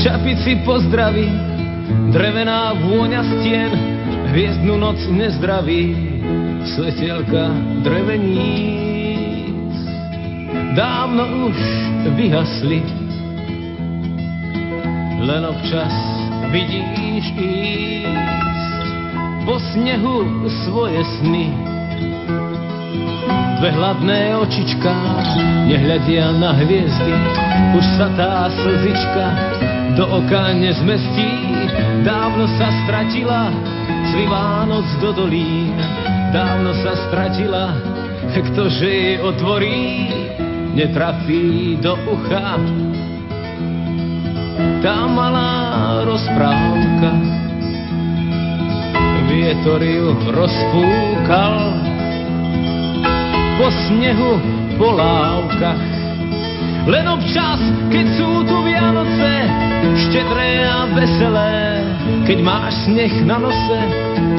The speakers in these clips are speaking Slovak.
čapici pozdraví, drevená vôňa stien, hviezdnu noc nezdraví, svetelka dreveníc. Dávno už vyhasli, len občas vidíš ísť po snehu svoje sny. Dve hladné očička nehľadia na hviezdy, už sa tá slzička do oka nezmestí. Dávno sa stratila slivá noc do dolín, dávno sa stratila, ktože jej otvorí, netrafí do ucha. Tá malá rozprávka, vietor ju rozfúkal, po snehu, po lávkach. Len občas, keď sú tu Vianoce, štedré a veselé, keď máš sneh na nose,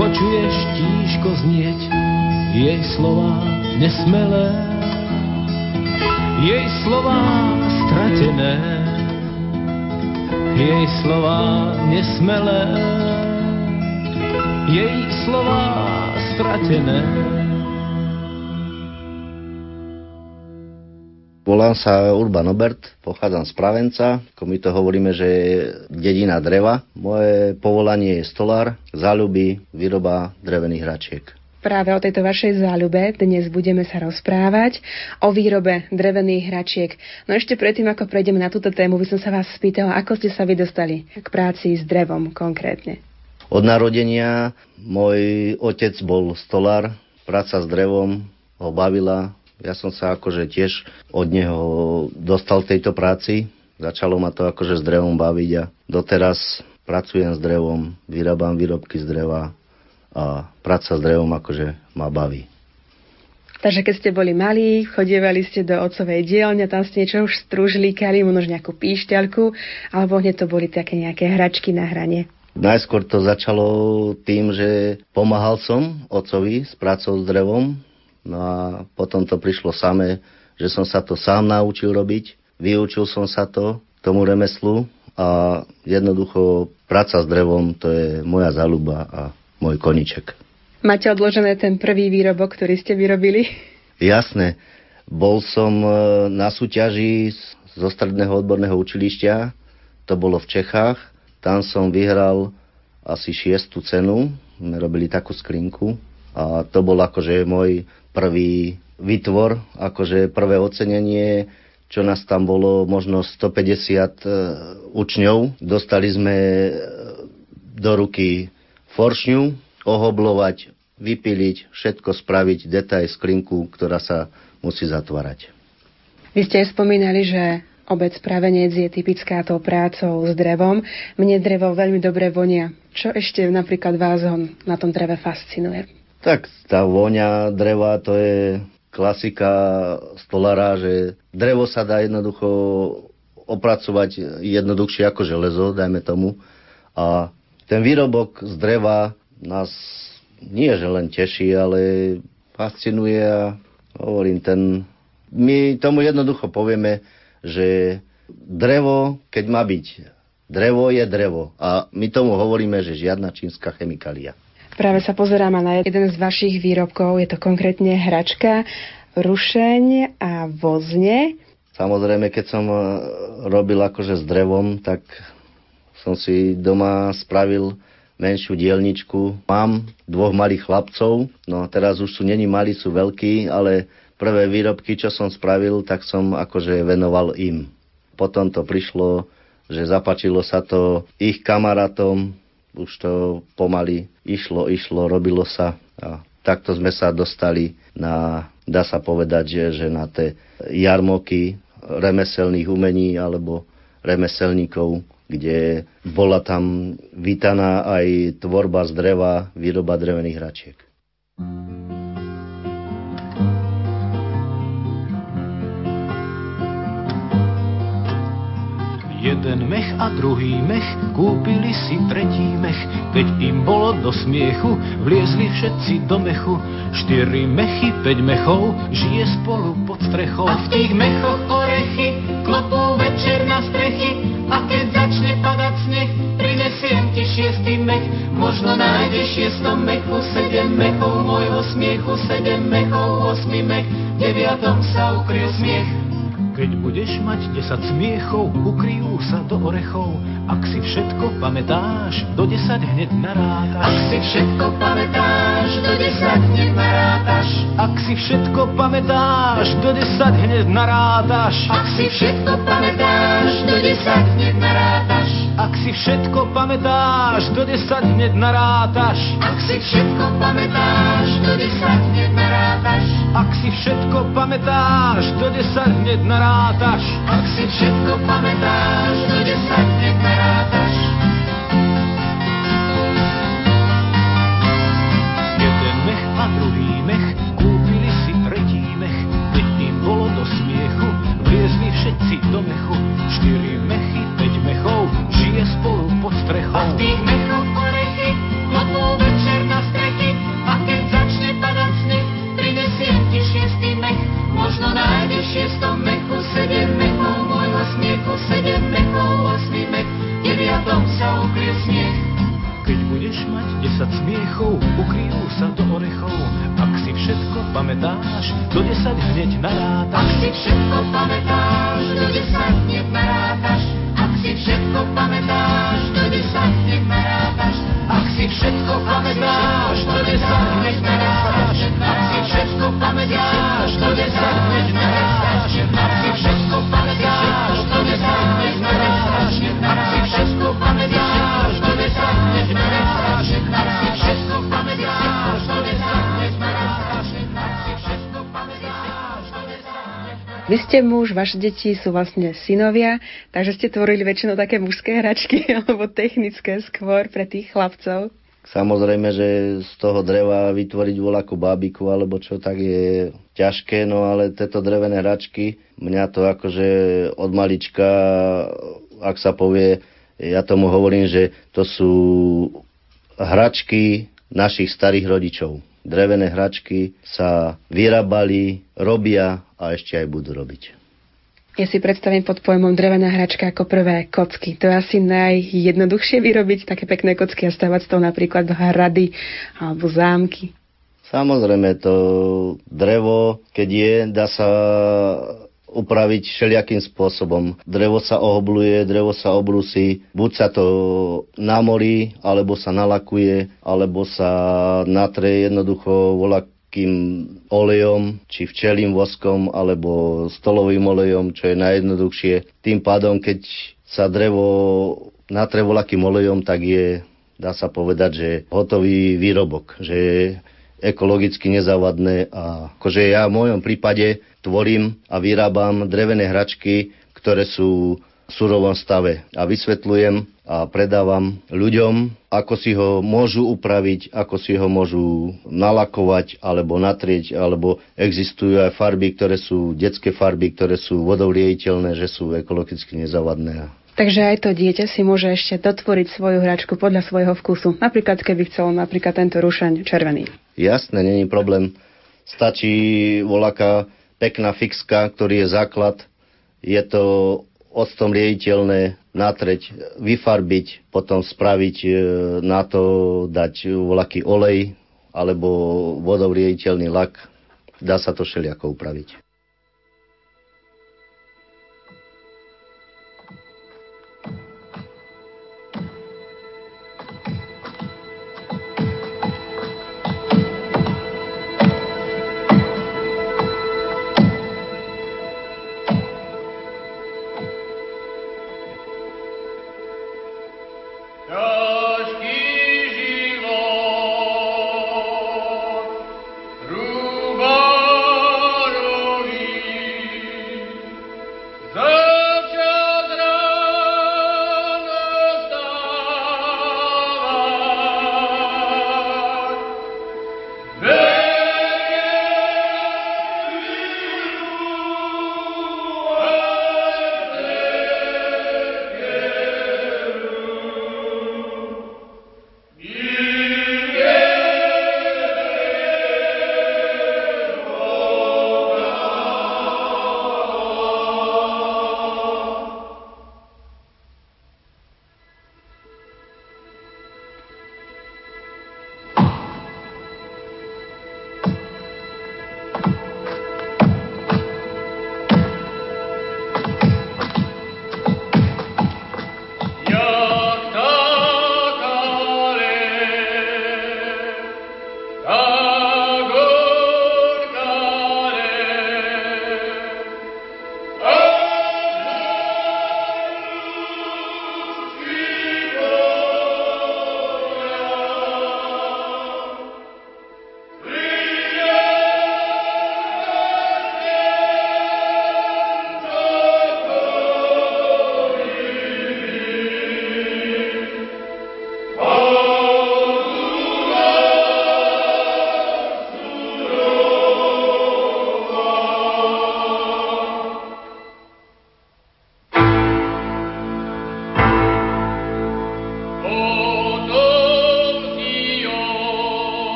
počuješ tížko znieť jej slova nesmelé, jej slova stratené, jej slova nesmelé, jej slova stratené. Volám sa Urban Obert, pochádzam z Pravenca, ako my to hovoríme, že je dedina dreva. Moje povolanie je stolár, záľuby, výroba drevených hračiek. Práve o tejto vašej záľube dnes budeme sa rozprávať o výrobe drevených hračiek. No ešte predtým, ako prejdeme na túto tému, by som sa vás spýtala, ako ste sa vy dostali k práci s drevom konkrétne. Od narodenia môj otec bol stolár, práca s drevom ho bavila, ja som sa akože tiež od neho dostal v tejto práci. Začalo ma to akože s drevom baviť a doteraz pracujem s drevom, vyrábam výrobky z dreva a práca s drevom akože ma baví. Takže keď ste boli malí, chodievali ste do otcovej dielne, tam ste niečo už stružlíkali, možno nejakú píšťalku, alebo hneď to boli také nejaké hračky na hranie. Najskôr to začalo tým, že pomáhal som otcovi s prácou s drevom, No a potom to prišlo samé, že som sa to sám naučil robiť. Vyučil som sa to, tomu remeslu a jednoducho práca s drevom to je moja záľuba a môj koniček. Máte odložené ten prvý výrobok, ktorý ste vyrobili? Jasné. Bol som e, na súťaži zo stredného odborného učilišťa, to bolo v Čechách. Tam som vyhral asi šiestu cenu, robili takú skrinku a to bol akože môj prvý vytvor, akože prvé ocenenie, čo nás tam bolo možno 150 e, učňov. Dostali sme e, do ruky foršňu, ohoblovať, vypiliť, všetko spraviť, detaj skrinku, ktorá sa musí zatvárať. Vy ste spomínali, že obec Pravenec je typická tou prácou s drevom. Mne drevo veľmi dobre vonia. Čo ešte napríklad vás na tom dreve fascinuje? Tak tá vôňa dreva to je klasika stolára, že drevo sa dá jednoducho opracovať jednoduchšie ako železo, dajme tomu. A ten výrobok z dreva nás nie že len teší, ale fascinuje a hovorím, ten, my tomu jednoducho povieme, že drevo, keď má byť, drevo je drevo. A my tomu hovoríme, že žiadna čínska chemikália. Práve sa pozerám na jeden z vašich výrobkov, je to konkrétne hračka, rušeň a vozne. Samozrejme, keď som e, robil akože s drevom, tak som si doma spravil menšiu dielničku. Mám dvoch malých chlapcov, no teraz už sú není malí, sú veľkí, ale prvé výrobky, čo som spravil, tak som akože venoval im. Potom to prišlo, že zapačilo sa to ich kamarátom, už to pomaly išlo, išlo, robilo sa a takto sme sa dostali na, dá sa povedať, že, že na tie jarmoky remeselných umení alebo remeselníkov, kde bola tam vítaná aj tvorba z dreva, výroba drevených hračiek. Jeden mech a druhý mech, kúpili si tretí mech, keď im bolo do smiechu, vliezli všetci do mechu. Štyri mechy, päť mechov, žije spolu pod strechou. A v tých mechoch orechy, klopú večer na strechy, a keď začne padať sneh, prinesiem ti šiestý mech, možno nájdeš šiestom mechu, sedem mechov môjho smiechu, sedem mechov, osmi mech, deviatom sa ukryl smiech. Keď budeš mať 10 smiechov, ukryjú sa do orechov. Ak si všetko pamätáš, do 10 hneď narátaš. Ak si všetko pamätáš, do 10 hneď narátaš. Ak si všetko pamätáš, do 10 hneď narátaš. Ak si všetko pamätáš, do 10 hneď narátaš. Ak si všetko pamätáš, do 10 hneď narátaš. Ak si všetko pamätáš, do 10 hneď narátaš. Ak si všetko pamätáš, do 10 hneď narátaš narátaš. Ak si všetko pamätáš, do desať narátaš. Jeden mech a druhý mech, kúpili si tretí mech. Keď im bolo do smiechu, vliezli všetci do mechu. Štyri mechy, päť mechov, žije spolu pod strechou. A v tých mechoch sedem mechov, osmi mech, deviatom sa ukryl smiech. Keď budeš mať 10 smiechov, ukryjú sa do orechov. Ak si všetko pamätáš, do 10 hneď narátaš. Ak si všetko pamätáš, do 10 hneď narátaš. Ak si všetko pamätáš, do 10 hneď narátaš. Ak si všetko pamätáš, do 10 hneď narátaš. Ak si všetko pamätáš, do 10 hneď narátaš. Vy ste muž, vaše deti sú vlastne synovia, takže ste tvorili väčšinou také mužské hračky alebo technické skôr pre tých chlapcov. Samozrejme, že z toho dreva vytvoriť voľakú bábiku alebo čo, tak je ťažké, no ale tieto drevené hračky, mňa to akože od malička, ak sa povie, ja tomu hovorím, že to sú hračky našich starých rodičov. Drevené hračky sa vyrábali, robia a ešte aj budú robiť. Ja si predstavím pod pojmom drevená hračka ako prvé kocky. To je asi najjednoduchšie vyrobiť také pekné kocky a stavať z toho napríklad hrady alebo zámky. Samozrejme, to drevo, keď je, dá sa upraviť všelijakým spôsobom. Drevo sa ohobluje, drevo sa obrusí, buď sa to namorí, alebo sa nalakuje, alebo sa natre jednoducho volá kým olejom, či včelým voskom, alebo stolovým olejom, čo je najjednoduchšie. Tým pádom, keď sa drevo natre volakým olejom, tak je, dá sa povedať, že hotový výrobok, že je ekologicky nezávadné a akože ja v mojom prípade tvorím a vyrábam drevené hračky, ktoré sú v surovom stave a vysvetľujem a predávam ľuďom, ako si ho môžu upraviť, ako si ho môžu nalakovať alebo natrieť, alebo existujú aj farby, ktoré sú detské farby, ktoré sú vodovriejiteľné, že sú ekologicky nezavadné. Takže aj to dieťa si môže ešte dotvoriť svoju hračku podľa svojho vkusu. Napríklad, keby chcel napríklad tento rušaň červený. Jasné, není problém. Stačí voľaká pekná fixka, ktorý je základ. Je to octom riediteľné natreť, vyfarbiť, potom spraviť e, na to, dať voľaký olej alebo vodou riediteľný lak. Dá sa to všelijako upraviť.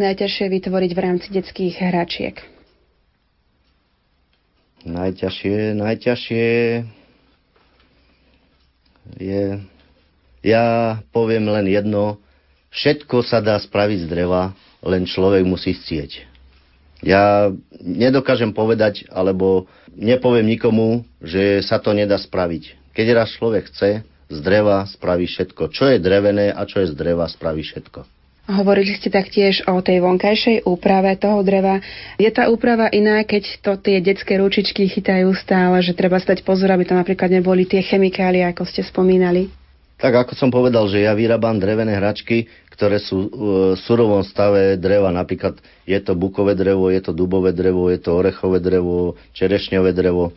Najťažšie vytvoriť v rámci detských hračiek? Najťažšie, najťažšie je... Ja poviem len jedno. Všetko sa dá spraviť z dreva, len človek musí chcieť. Ja nedokážem povedať, alebo nepoviem nikomu, že sa to nedá spraviť. Keď raz človek chce, z dreva spraví všetko. Čo je drevené a čo je z dreva, spraví všetko. Hovorili ste taktiež o tej vonkajšej úprave toho dreva. Je tá úprava iná, keď to tie detské ručičky chytajú stále, že treba stať pozor, aby tam napríklad neboli tie chemikálie, ako ste spomínali? Tak ako som povedal, že ja vyrábam drevené hračky, ktoré sú v surovom stave dreva. Napríklad je to bukové drevo, je to dubové drevo, je to orechové drevo, čerešňové drevo.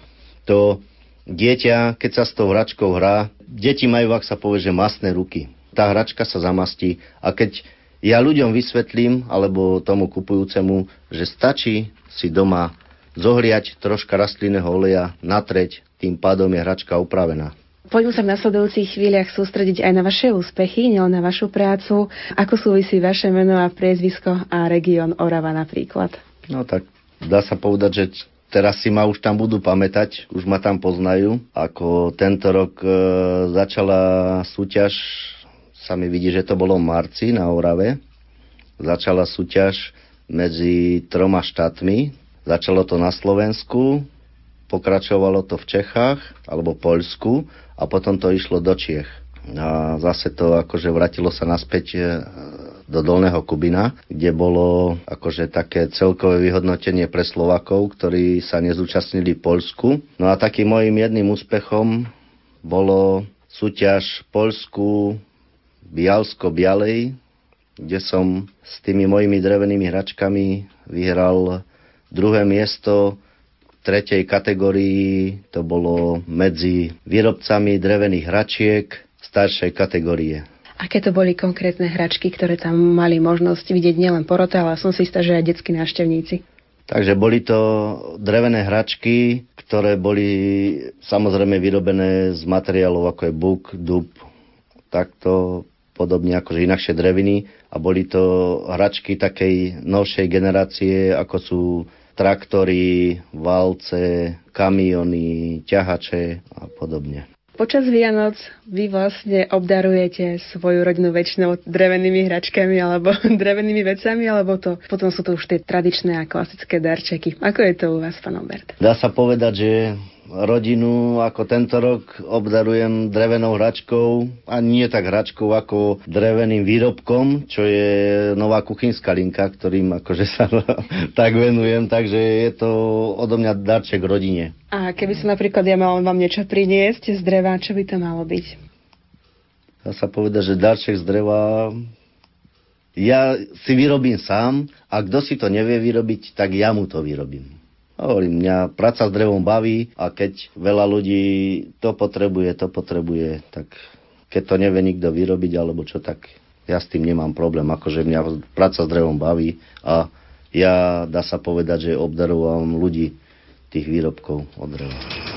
To dieťa, keď sa s tou hračkou hrá, deti majú, ak sa povie, že masné ruky. Tá hračka sa zamastí a keď ja ľuďom vysvetlím, alebo tomu kupujúcemu, že stačí si doma zohriať troška rastlinného oleja, natreť, tým pádom je hračka upravená. Poďme sa v nasledujúcich chvíľach sústrediť aj na vaše úspechy, nielen na vašu prácu. Ako súvisí vaše meno a priezvisko a región Orava napríklad? No tak dá sa povedať, že teraz si ma už tam budú pamätať, už ma tam poznajú. Ako tento rok e, začala súťaž sa mi vidí, že to bolo v marci na Orave. Začala súťaž medzi troma štátmi. Začalo to na Slovensku, pokračovalo to v Čechách alebo Poľsku a potom to išlo do Čiech. A zase to akože vratilo sa naspäť e, do Dolného Kubina, kde bolo akože také celkové vyhodnotenie pre Slovakov, ktorí sa nezúčastnili v Polsku. No a takým mojim jedným úspechom bolo súťaž Polsku Bialsko-Bialej, kde som s tými mojimi drevenými hračkami vyhral druhé miesto v tretej kategórii. To bolo medzi výrobcami drevených hračiek staršej kategórie. Aké to boli konkrétne hračky, ktoré tam mali možnosť vidieť nielen porote, ale som si istá, že aj detskí návštevníci? Takže boli to drevené hračky, ktoré boli samozrejme vyrobené z materiálov ako je buk, dub, takto podobne akože inakšie dreviny a boli to hračky takej novšej generácie, ako sú traktory, valce, kamiony, ťahače a podobne. Počas Vianoc vy vlastne obdarujete svoju rodinu väčšinou drevenými hračkami alebo drevenými vecami, alebo to potom sú to už tie tradičné a klasické darčeky. Ako je to u vás, pán Albert? Dá sa povedať, že rodinu ako tento rok obdarujem drevenou hračkou a nie tak hračkou ako dreveným výrobkom, čo je nová kuchynská linka, ktorým akože sa tak venujem, takže je to odo mňa darček rodine. A keby som napríklad ja mal vám niečo priniesť z dreva, čo by to malo byť? dá sa povedať, že darček z dreva ja si vyrobím sám a kto si to nevie vyrobiť, tak ja mu to vyrobím. Hovorím, mňa práca s drevom baví a keď veľa ľudí to potrebuje, to potrebuje, tak keď to nevie nikto vyrobiť alebo čo, tak ja s tým nemám problém. Akože mňa práca s drevom baví a ja, dá sa povedať, že obdarovam ľudí tých výrobkov od dreva.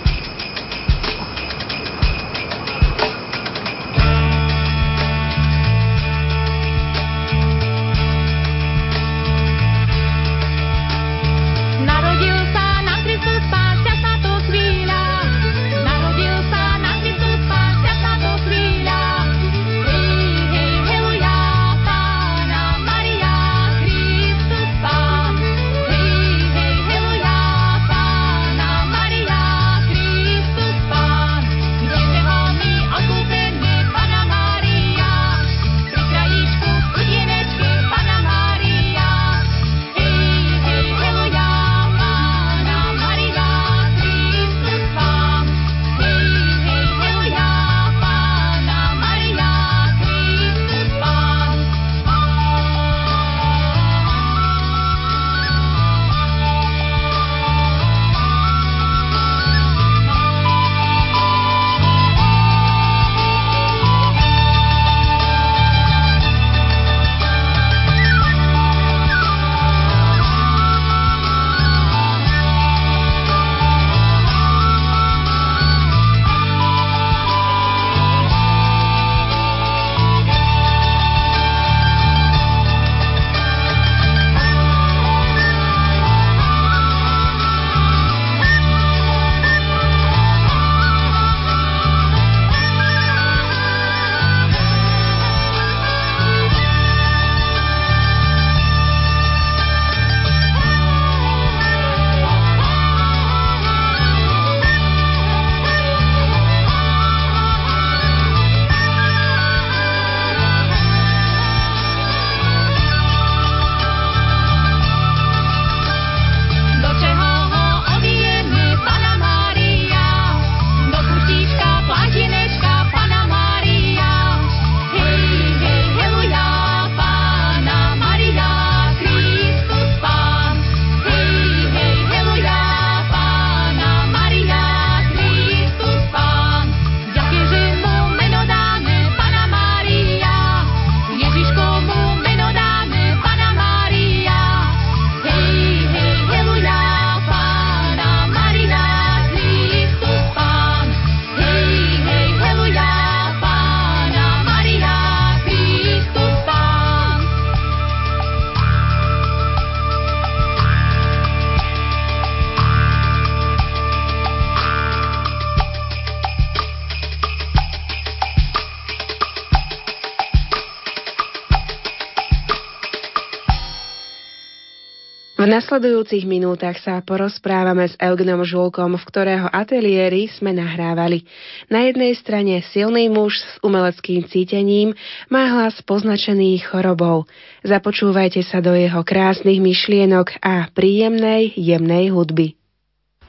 Nasledujúcich minútach sa porozprávame s Eugenom Žulkom, v ktorého ateliéri sme nahrávali. Na jednej strane silný muž s umeleckým cítením má hlas poznačený chorobou. Započúvajte sa do jeho krásnych myšlienok a príjemnej, jemnej hudby.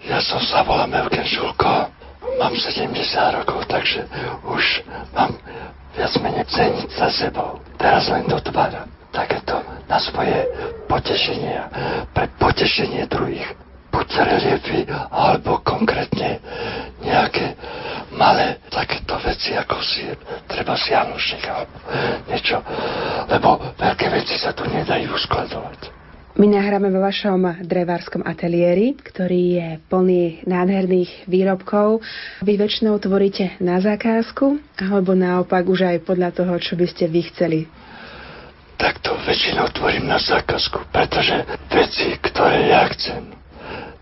Ja som sa volám Eugen Žulko, mám 70 rokov, takže už mám viac menej ceniť za sebou. Teraz len dotváram takéto na svoje potešenia, pre potešenie druhých. Buď reliefy, alebo konkrétne nejaké malé takéto veci, ako si treba si Janušik, alebo niečo. Lebo veľké veci sa tu nedajú skladovať. My nahráme vo vašom drevárskom ateliéri, ktorý je plný nádherných výrobkov. Vy väčšinou tvoríte na zákazku, alebo naopak už aj podľa toho, čo by ste vy chceli tak to väčšinou tvorím na zákazku, pretože veci, ktoré ja chcem,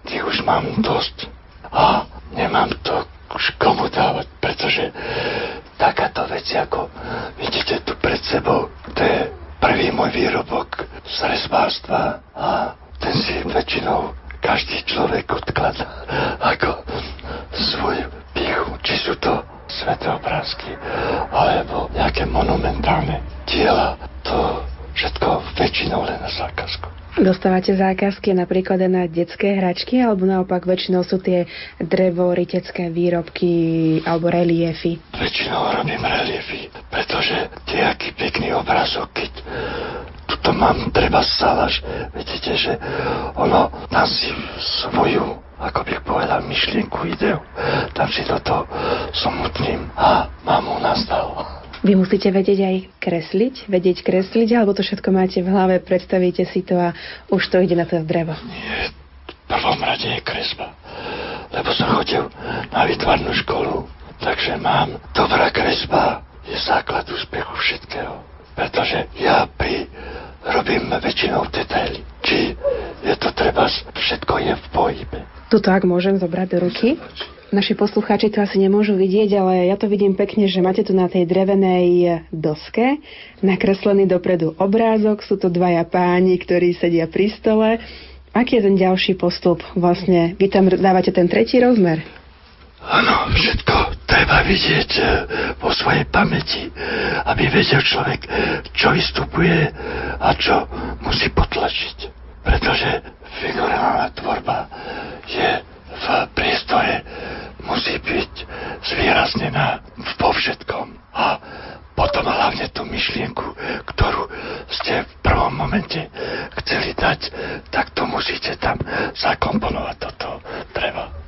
tých už mám dosť. A nemám to už komu dávať, pretože takáto vec, ako vidíte tu pred sebou, to je prvý môj výrobok z rezbárstva a ten si väčšinou každý človek odkladá ako svoju pichu, či sú to sveté obrázky alebo nejaké monumentálne diela. To všetko väčšinou len na zákazku. Dostávate zákazky napríklad na detské hračky, alebo naopak väčšinou sú tie drevoritecké výrobky alebo reliefy? Väčšinou robím reliefy, pretože nejaký pekný obrazok, keď tuto mám treba salaš, vidíte, že ono si svoju ako bych povedal, myšlienku, ideu. Si toto somutním a mám mu nastal. Vy musíte vedieť aj kresliť, vedieť kresliť, alebo to všetko máte v hlave, predstavíte si to a už to ide na to drevo. Nie, v prvom rade je kresba. Lebo som chodil na vytvarnú školu, takže mám dobrá kresba, je základ úspechu všetkého. Pretože ja pri robím väčšinou detaily. Či je to treba, všetko je v pohybe. Tuto, ak môžem zobrať do ruky. Naši poslucháči to asi nemôžu vidieť, ale ja to vidím pekne, že máte tu na tej drevenej doske nakreslený dopredu obrázok. Sú to dvaja páni, ktorí sedia pri stole. Aký je ten ďalší postup? Vlastne vy tam dávate ten tretí rozmer? Áno, všetko treba vidieť e, vo svojej pamäti, aby vedel človek, čo vystupuje a čo musí potlačiť. Pretože figurálna tvorba je v priestore musí byť zvýraznená vo všetkom. A potom hlavne tú myšlienku, ktorú ste v prvom momente chceli dať, tak to musíte tam zakomponovať toto drevo.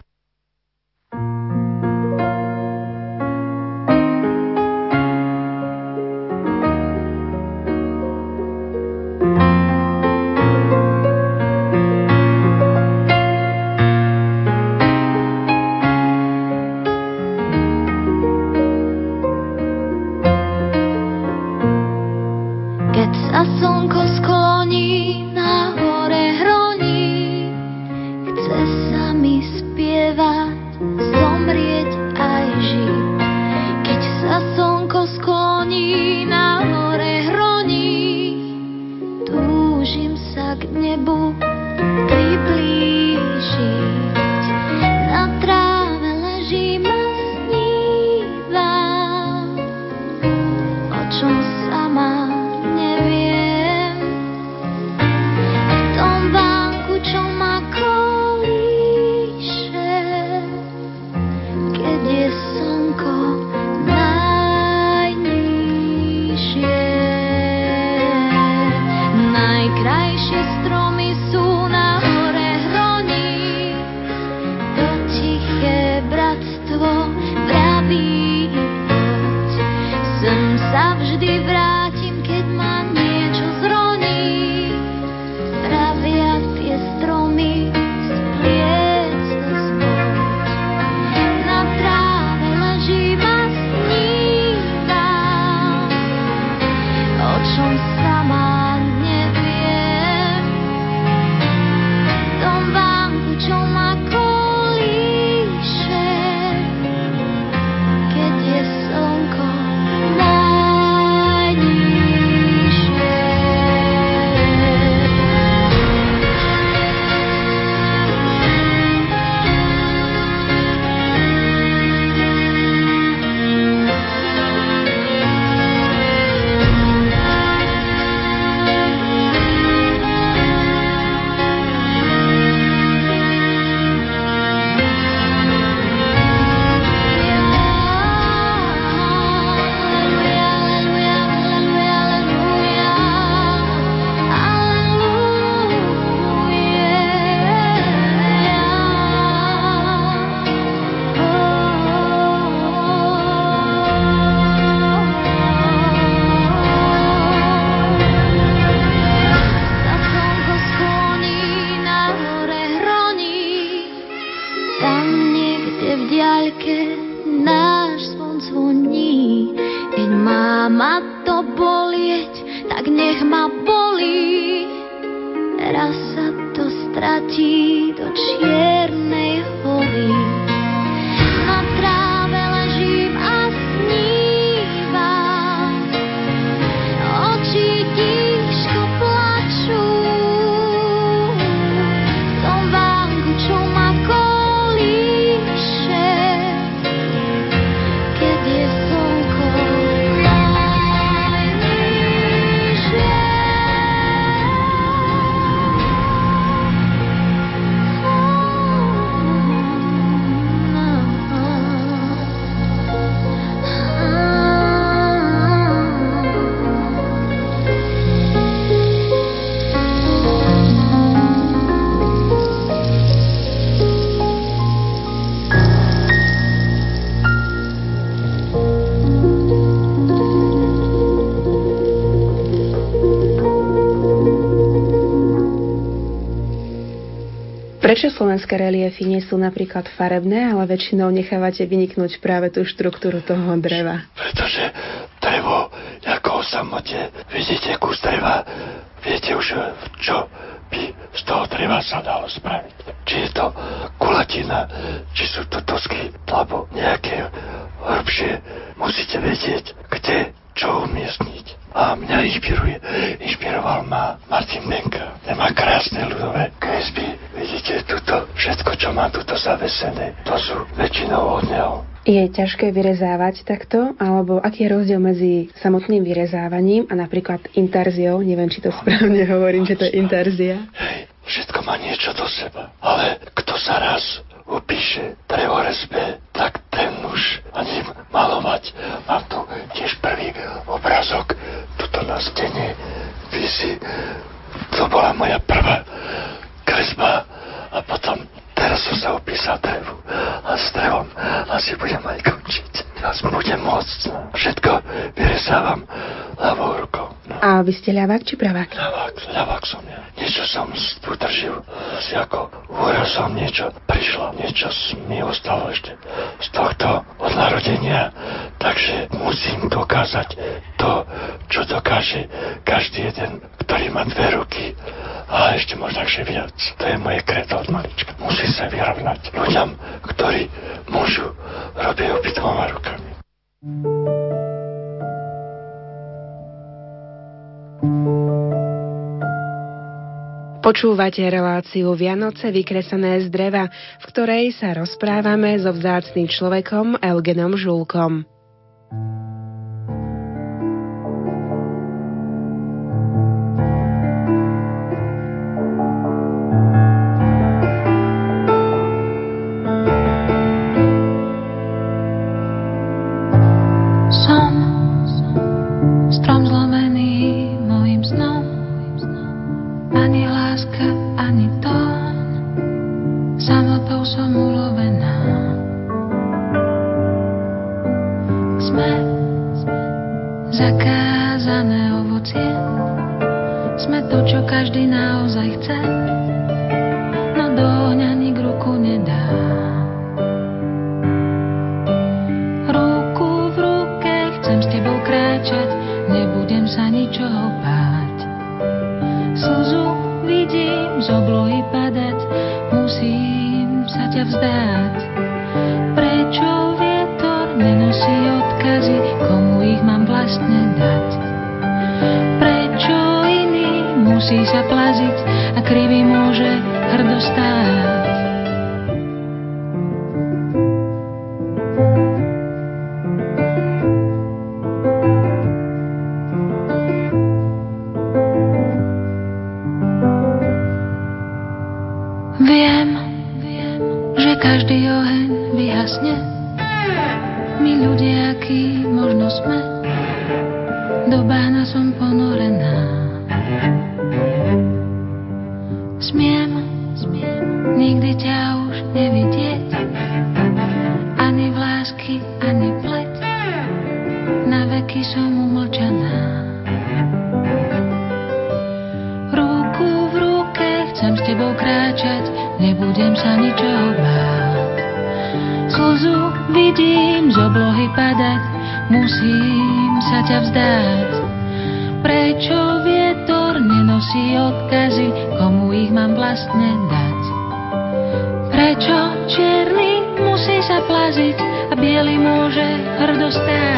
Prečo slovenské reliefy nie sú napríklad farebné, ale väčšinou nechávate vyniknúť práve tú štruktúru toho dreva? Pretože drevo, ako samote, vidíte kus dreva, viete už, čo by z toho dreva sa dalo spraviť. Či je to kulatina, či sú to dosky, alebo nejaké hrbšie. Musíte vedieť, kde čo umiestniť. A mňa inšpiruje, inšpiroval ma Martin Benka. Ten má krásne ľudové kresby. Vidíte, tuto, všetko, čo má tuto zavesené, to sú väčšinou od neho. Je ťažké vyrezávať takto? Alebo aký je rozdiel medzi samotným vyrezávaním a napríklad intarziou? Neviem, či to správne hovorím, že to je intarzia. Hej, všetko má niečo do seba. Ale kto sa raz upíše drevorezbe, tak ten už ani malovať. Mám tu tiež prvý obrazok, na stene vysí. To bola moja prvá kresba a potom teraz som sa opísal drevu a s drevom asi budem aj končiť. Teraz budem môcť. Všetko vyresávam ľavou rukou. A vy ste ľavák či pravák? Ľavák, ľavák som ja. Niečo som udržil, si ako úrazom niečo prišlo, niečo mi ostalo ešte z tohto od narodenia. Takže musím dokázať to, čo dokáže každý jeden, ktorý má dve ruky a ešte možno viac. To je moje kreto od malička. Musí sa vyrovnať ľuďom, ktorí môžu robiť obidvoma rukami. Počúvate reláciu Vianoce vykresené z dreva, v ktorej sa rozprávame so vzácným človekom Eugenom Žulkom. Ani láska, ani tón, samotou som ulovená. Sme zakázané ovocie, sme to, čo každý naozaj chce. roky som umlčaná. Ruku v ruke chcem s tebou kráčať, nebudem sa ničoho báť. Slzu vidím z oblohy padať, musím sa ťa vzdáť. Prečo vietor nenosí odkazy, komu ich mám vlastne dať? Prečo čierny musí sa plaziť a biely môže hrdostáť?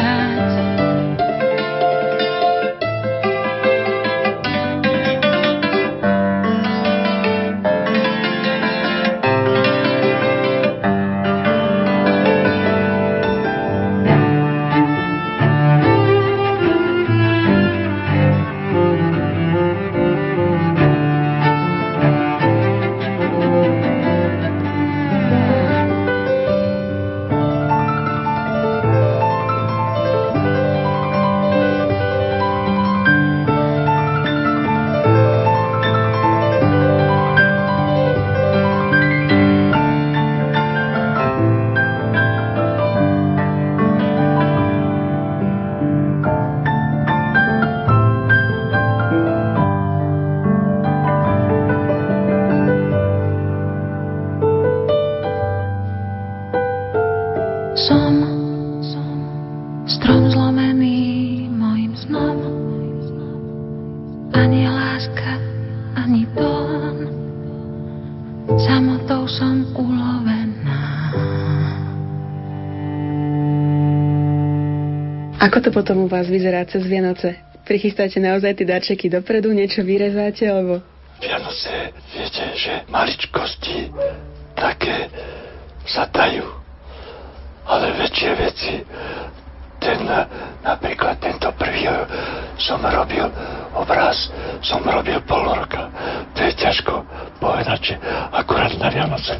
To potom u vás vyzerá cez Vianoce? Prichystáte naozaj tie darčeky dopredu, niečo vyrezáte, alebo... Vianoce, viete, že maličkosti také sa dajú, ale väčšie veci ten, napríklad tento prvý som robil obraz, som robil pol roka. To je ťažko povedať, že akurát na Vianoce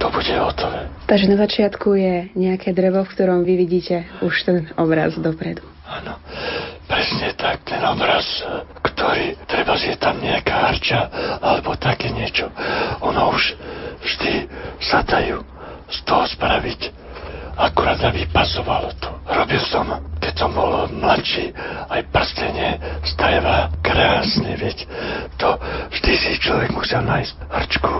to bude hotové. Takže na začiatku je nejaké drevo, v ktorom vy vidíte už ten obraz dopredu. Áno, presne tak, ten obraz, ktorý, treba je tam nejaká harča, alebo také niečo. Ono už vždy sa dajú z toho spraviť akurát aby pasovalo to. Robil som, keď som bol mladší, aj prstenie z dreva, krásne, veď to vždy si človek musel nájsť hrčku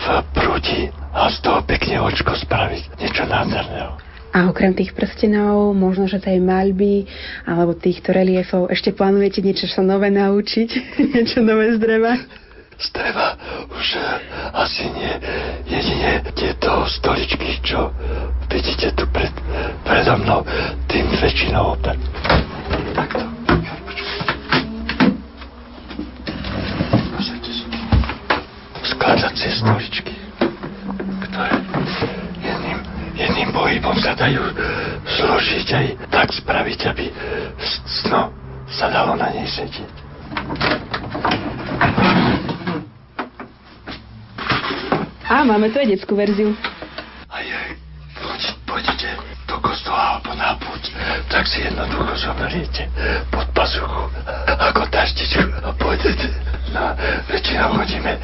v prúdi a z toho pekne očko spraviť, niečo nádherného. A okrem tých prstenov, možno, že tej maľby alebo týchto reliefov, ešte plánujete niečo sa nové naučiť? niečo nové z dreva? Z dreva už asi nie. Jedine tieto stoličky, čo vidíte tu pred, predo mnou, tým väčšinou tak, takto. Skladacie stoličky, ktoré jedným, jedným pohybom sa dajú zložiť aj tak spraviť, aby no, sa dalo na nej sedieť. A máme tu aj detskú verziu pôjdete do kostola alebo na púť, tak si jednoducho zoberiete pod pazuchu ako taštičku a pôjdete. No, väčšinou chodíme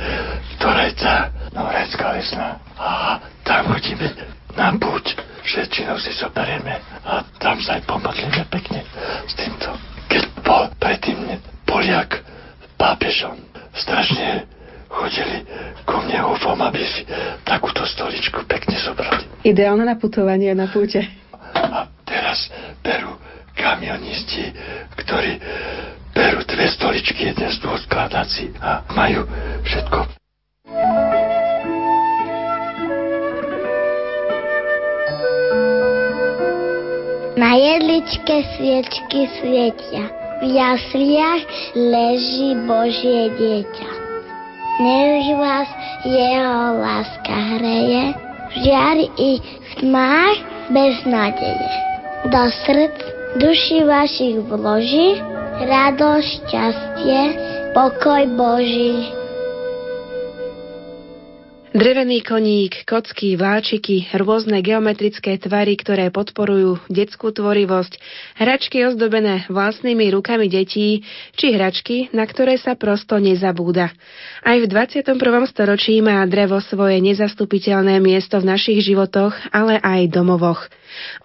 do Rejca, no Recka lesná. A tam chodíme na púť. Väčšinou si zoberieme a tam sa aj pomodlíme pekne s týmto. Keď bol predtým Poliak pápežom, strašne chodili ku mne ufom, aby si takúto stoličku pekne zobrali. Ideálne na putovanie na púte. A teraz berú kamionisti, ktorí berú dve stoličky, jeden z dvoch skladací a majú všetko Na jedličke sviečky svietia, v jasliach leží Božie dieťa. Nech vás jeho láska hreje, v žiari i tmách bez nádeje. Do srdc duši vašich vloží radosť, šťastie, pokoj Boží. Drevený koník, kocky, vláčiky, rôzne geometrické tvary, ktoré podporujú detskú tvorivosť, hračky ozdobené vlastnými rukami detí, či hračky, na ktoré sa prosto nezabúda. Aj v 21. storočí má drevo svoje nezastupiteľné miesto v našich životoch, ale aj domovoch.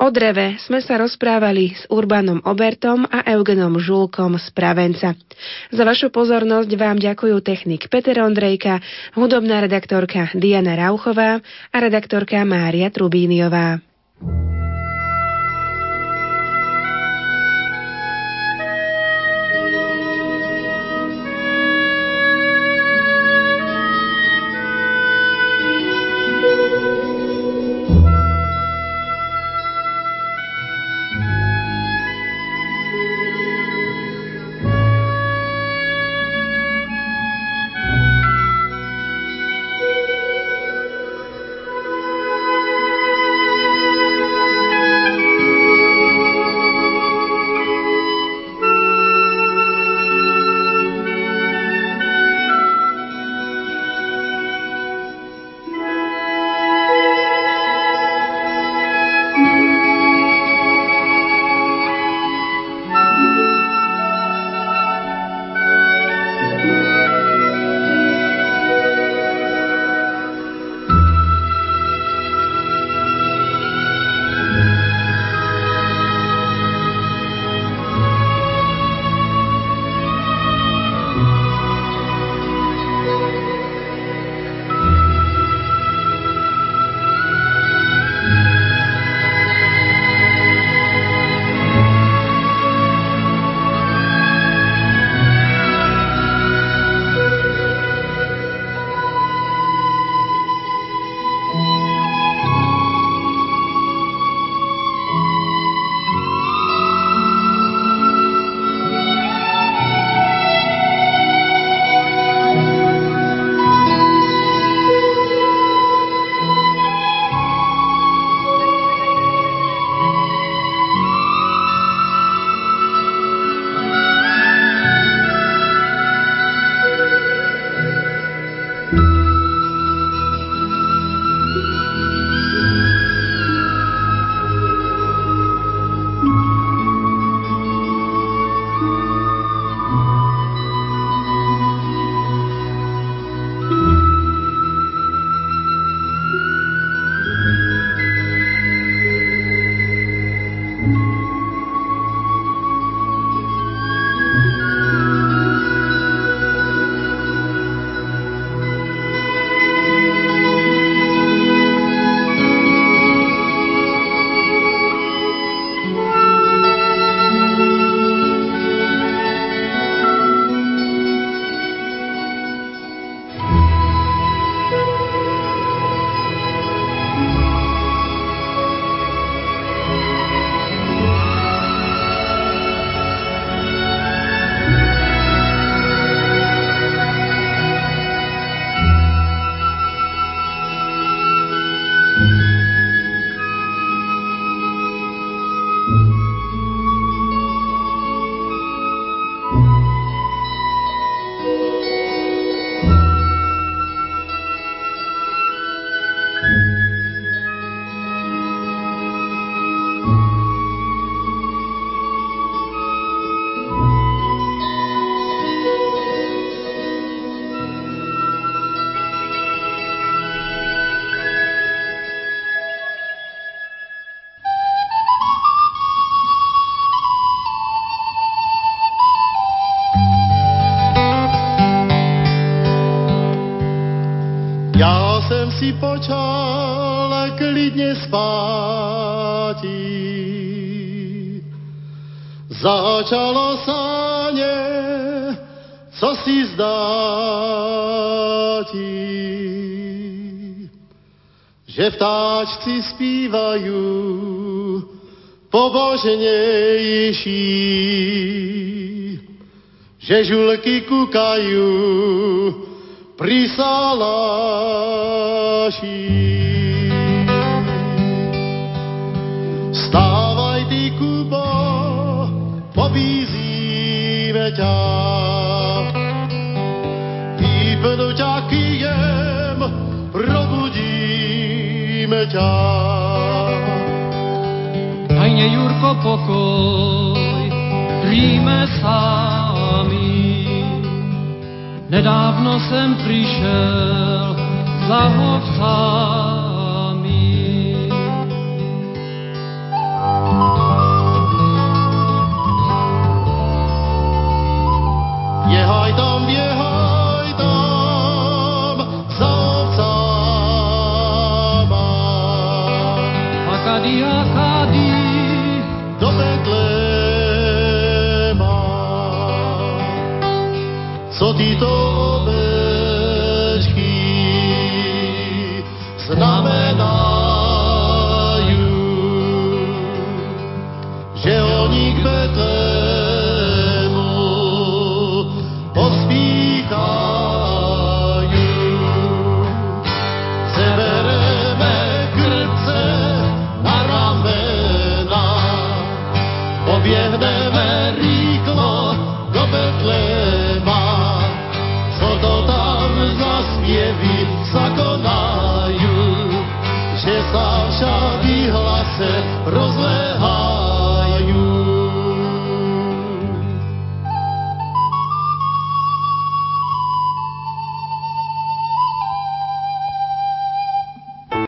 O dreve sme sa rozprávali s Urbanom Obertom a Eugenom Žulkom z Pravenca. Za vašu pozornosť vám ďakujú technik Peter Ondrejka, hudobná redaktorka Diana Rauchová a redaktorka Mária Trubíniová. Začalo sa ne, co si zdáti, že vtáčci spívajú pobožnejší, že žulky kúkajú pri saláši. Ťa. Vypnú ťa kijem, probudíme ťa. Dajne, Jurko, pokoj, tríme sami. Nedávno jsem přišel za I don't be